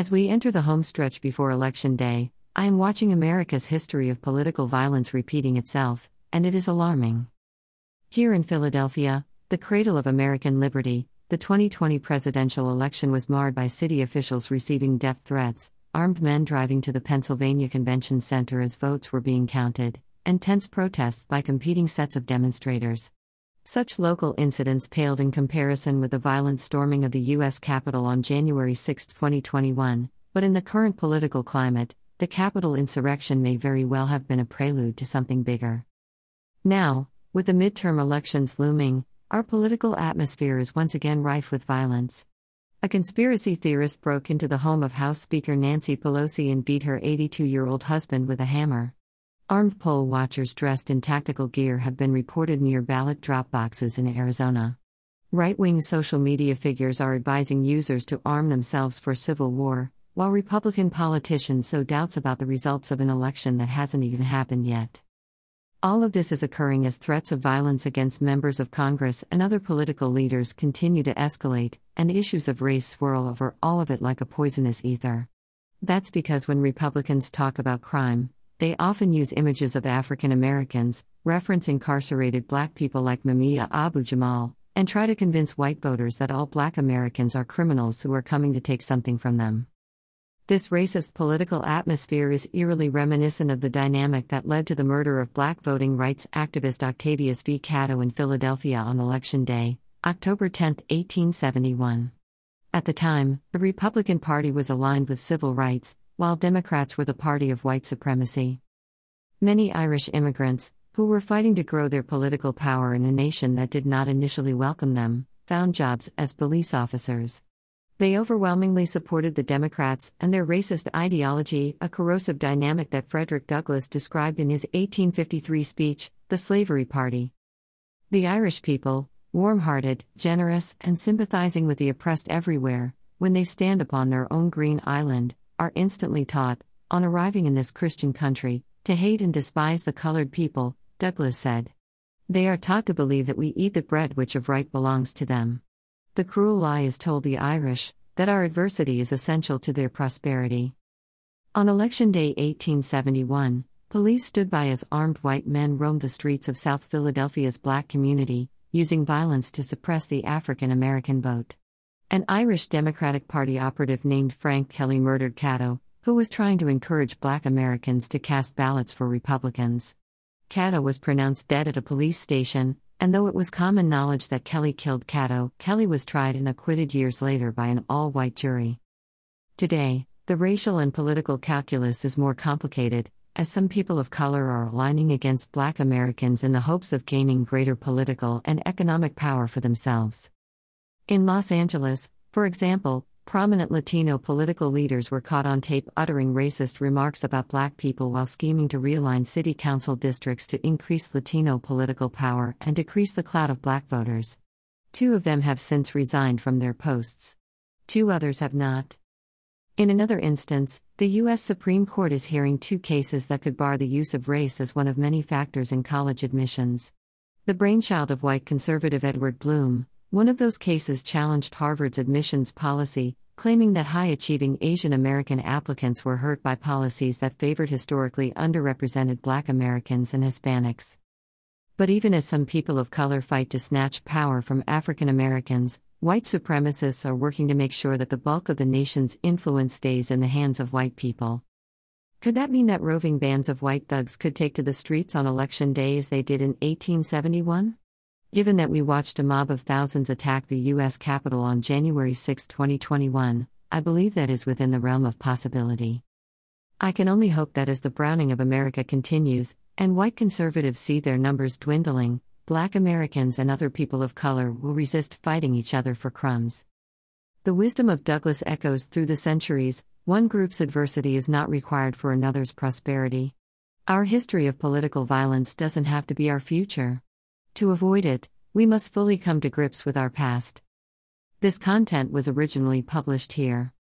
As we enter the home stretch before Election Day, I am watching America's history of political violence repeating itself, and it is alarming. Here in Philadelphia, the cradle of American liberty, the 2020 presidential election was marred by city officials receiving death threats, armed men driving to the Pennsylvania Convention Center as votes were being counted, and tense protests by competing sets of demonstrators. Such local incidents paled in comparison with the violent storming of the U.S. Capitol on January 6, 2021, but in the current political climate, the Capitol insurrection may very well have been a prelude to something bigger. Now, with the midterm elections looming, our political atmosphere is once again rife with violence. A conspiracy theorist broke into the home of House Speaker Nancy Pelosi and beat her 82 year old husband with a hammer. Armed poll watchers dressed in tactical gear have been reported near ballot drop boxes in Arizona. Right wing social media figures are advising users to arm themselves for civil war, while Republican politicians sow doubts about the results of an election that hasn't even happened yet. All of this is occurring as threats of violence against members of Congress and other political leaders continue to escalate, and issues of race swirl over all of it like a poisonous ether. That's because when Republicans talk about crime, they often use images of African Americans, reference incarcerated black people like Mumia Abu Jamal, and try to convince white voters that all black Americans are criminals who are coming to take something from them. This racist political atmosphere is eerily reminiscent of the dynamic that led to the murder of black voting rights activist Octavius V. Catto in Philadelphia on Election Day, October 10, 1871. At the time, the Republican Party was aligned with civil rights, while Democrats were the party of white supremacy. Many Irish immigrants, who were fighting to grow their political power in a nation that did not initially welcome them, found jobs as police officers. They overwhelmingly supported the Democrats and their racist ideology, a corrosive dynamic that Frederick Douglass described in his 1853 speech, The Slavery Party. The Irish people, warm hearted, generous, and sympathizing with the oppressed everywhere, when they stand upon their own green island, are instantly taught, on arriving in this Christian country, to hate and despise the colored people, Douglass said. They are taught to believe that we eat the bread which of right belongs to them. The cruel lie is told the Irish that our adversity is essential to their prosperity. On Election Day 1871, police stood by as armed white men roamed the streets of South Philadelphia's black community, using violence to suppress the African American vote. An Irish Democratic Party operative named Frank Kelly murdered Catto, who was trying to encourage black Americans to cast ballots for Republicans. Catto was pronounced dead at a police station, and though it was common knowledge that Kelly killed Catto, Kelly was tried and acquitted years later by an all white jury. Today, the racial and political calculus is more complicated, as some people of color are aligning against black Americans in the hopes of gaining greater political and economic power for themselves. In Los Angeles, for example, prominent Latino political leaders were caught on tape uttering racist remarks about black people while scheming to realign city council districts to increase Latino political power and decrease the clout of black voters. Two of them have since resigned from their posts. Two others have not. In another instance, the U.S. Supreme Court is hearing two cases that could bar the use of race as one of many factors in college admissions. The brainchild of white conservative Edward Blum, one of those cases challenged Harvard's admissions policy, claiming that high achieving Asian American applicants were hurt by policies that favored historically underrepresented Black Americans and Hispanics. But even as some people of color fight to snatch power from African Americans, white supremacists are working to make sure that the bulk of the nation's influence stays in the hands of white people. Could that mean that roving bands of white thugs could take to the streets on election day as they did in 1871? Given that we watched a mob of thousands attack the U.S. Capitol on January 6, 2021, I believe that is within the realm of possibility. I can only hope that as the browning of America continues, and white conservatives see their numbers dwindling, black Americans and other people of color will resist fighting each other for crumbs. The wisdom of Douglass echoes through the centuries one group's adversity is not required for another's prosperity. Our history of political violence doesn't have to be our future. To avoid it, we must fully come to grips with our past. This content was originally published here.